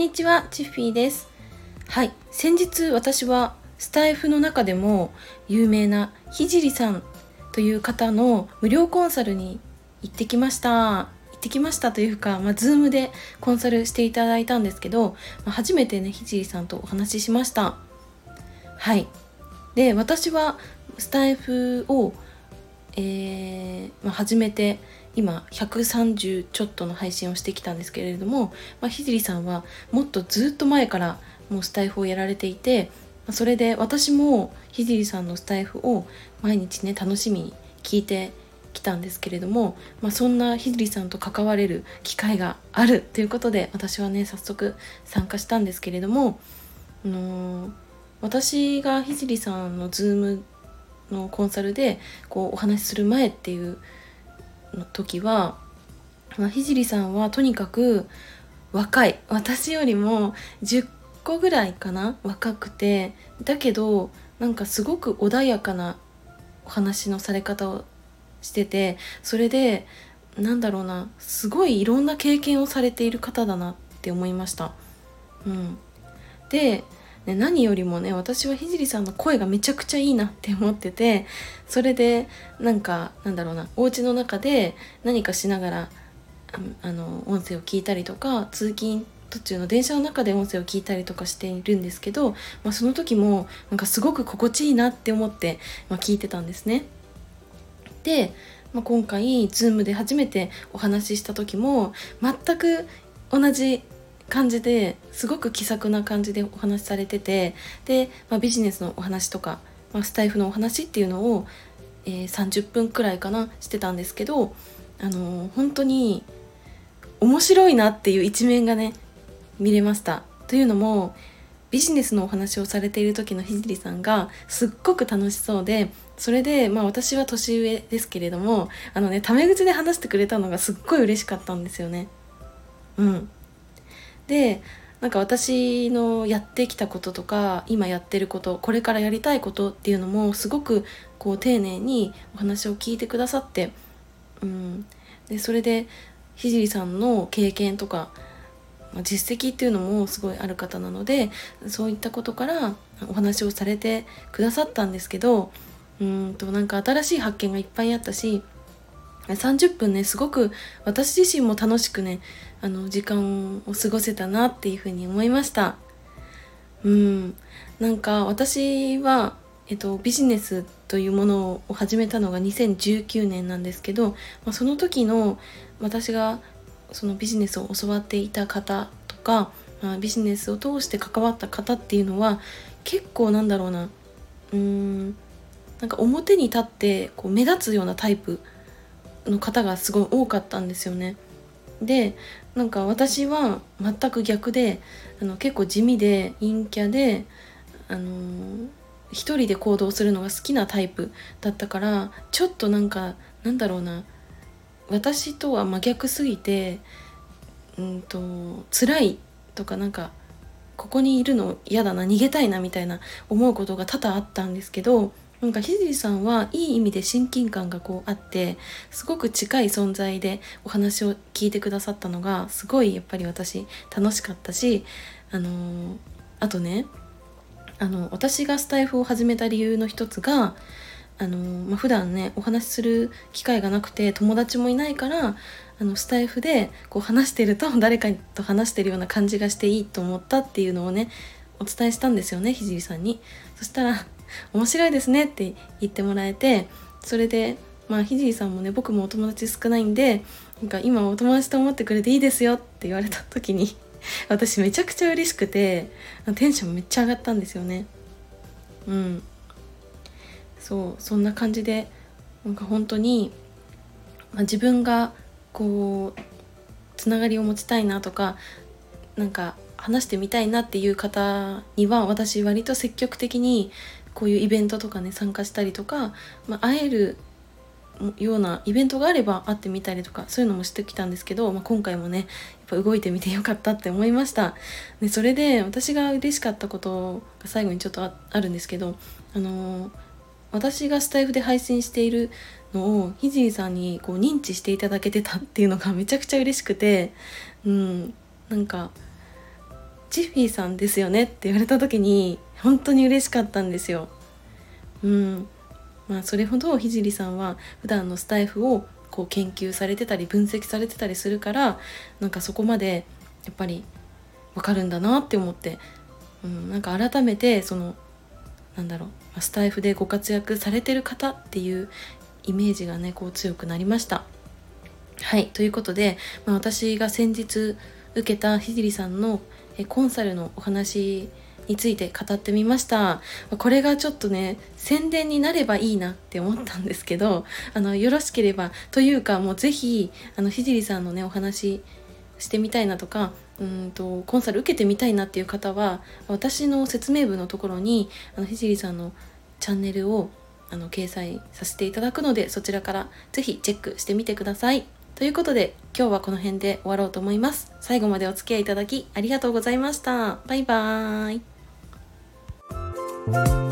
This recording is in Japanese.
にちは、チッフィーです。はい、先日私はスタエフの中でも有名なひじりさんという方の無料コンサルに行ってきました。行ってきましたというか、まあ、ズームでコンサルしていただいたんですけど、まあ、初めてね、ひじりさんとお話ししました。はい。で、私はスタエフを、えーまあ、始めて今130ちょっとの配信をしてきたんですけれども、まあ、ひじりさんはもっとずっと前からもうスタイフをやられていてそれで私もひじりさんのスタイフを毎日ね楽しみに聞いてきたんですけれども、まあ、そんなひじりさんと関われる機会があるということで私はね早速参加したんですけれども、あのー私がひじりさんのズームのコンサルでこうお話しする前っていうの時は、まあ、ひじりさんはとにかく若い。私よりも10個ぐらいかな？若くて。だけどなんかすごく穏やかなお話のされ方をしててそれでなんだろうなすごいいろんな経験をされている方だなって思いました。うん、でね、何よりもね私はひじりさんの声がめちゃくちゃいいなって思っててそれでなんかなんだろうなお家の中で何かしながらあの音声を聞いたりとか通勤途中の電車の中で音声を聞いたりとかしているんですけど、まあ、その時もなんかすごく心地いいなって思って、まあ、聞いてたんですね。で、まあ、今回 Zoom で初めてお話しした時も全く同じ感じですごく気さくな感じでお話しされててで、まあ、ビジネスのお話とか、まあ、スタイフのお話っていうのを、えー30分くらいかなしてたんですけど、あのー本当に面白いなっていう一面がね見れました。というのもビジネスのお話をされている時のひじりさんがすっごく楽しそうでそれで、まあ、私は年上ですけれどもあのねタメ口で話してくれたのがすっごい嬉しかったんですよね。うん、でなんか私のやってきたこととか今やってることこれからやりたいことっていうのもすごくこう丁寧にお話を聞いてくださって、うん、でそれでひじりさんの経験とか実績っていうのもすごいある方なのでそういったことからお話をされてくださったんですけどうんとなんか新しい発見がいっぱいあったし30分ねすごく私自身も楽しくねあの時間を過ごせたなっていうふうに思いました。うん。なんか私は、えっと、ビジネスというものを始めたのが2019年なんですけど、まあ、その時の私がそのビジネスを教わっていた方とか、まあ、ビジネスを通して関わった方っていうのは結構なんだろうな。うーん。なんか表に立ってこう目立つようなタイプの方がすごい多かったんですよね。でなんか私は全く逆であの結構地味で陰キャで、あのー一人で行動するのが好きなタイプだったからちょっとなんかなんだろうな私とは真逆すぎてうんと辛いとかなんかここにいるの嫌だな逃げたいなみたいな思うことが多々あったんですけどなんかひじりさんはいい意味で親近感がこうあってすごく近い存在でお話を聞いてくださったのがすごいやっぱり私楽しかったしあのーあとねあの私がスタイフを始めた理由の一つがあの、まあ、普段ねお話しする機会がなくて友達もいないからあのスタイフでこう話してると 誰かと話してるような感じがしていいと思ったっていうのをねお伝えしたんですよねひじりさんに。そしたら「面白いですね」って言ってもらえてそれでまあひじりさんもね僕もお友達少ないんでなんか今お友達と思ってくれていいですよって言われた時に 私めちゃくちゃ嬉しくてテンションめっちゃ上がったんですよね。うん。そうそんな感じでなんか本当に、まあ、自分がこうつながりを持ちたいなとかなんか話してみたいなっていう方には私割と積極的にこういうイベントとかね参加したりとか、まあ、会えるようなイベントがあれば会ってみたりとかそういうのもしてきたんですけど、まあ、今回もねやっぱ動いてみてよかったって思いました。でそれで私が嬉しかったことが最後にちょっとああるんですけどあのー私がスタイフで配信しているのをひじりさんにこう認知していただけてたっていうのがめちゃくちゃ嬉しくてうんなんかジッフィーさんですよねって言われた時に本当に嬉しかったんですよ。うん。まあ、それほど聖さんは普段のスタイフをこう研究されてたり分析されてたりするからなんかそこまでやっぱり分かるんだなって思って、うん、なんか改めてそのなんだろう。スタイフでご活躍されてる方っていうイメージがねこう強くなりました。はい。ということで、まあ、私が先日受けた聖さんのコンサルのお話について語ってみましたこれがちょっとね宣伝になればいいなって思ったんですけど あのよろしければというかもう是非あの聖さんのねお話してみたいなとかうんとコンサル受けてみたいなっていう方は私の説明文のところにあの聖さんのチャンネルをあの掲載させていただくのでそちらから是非チェックしてみてください。ということで今日はこの辺で終わろうと思います。最後までお付き合いいただきありがとうございました。バイバーイ。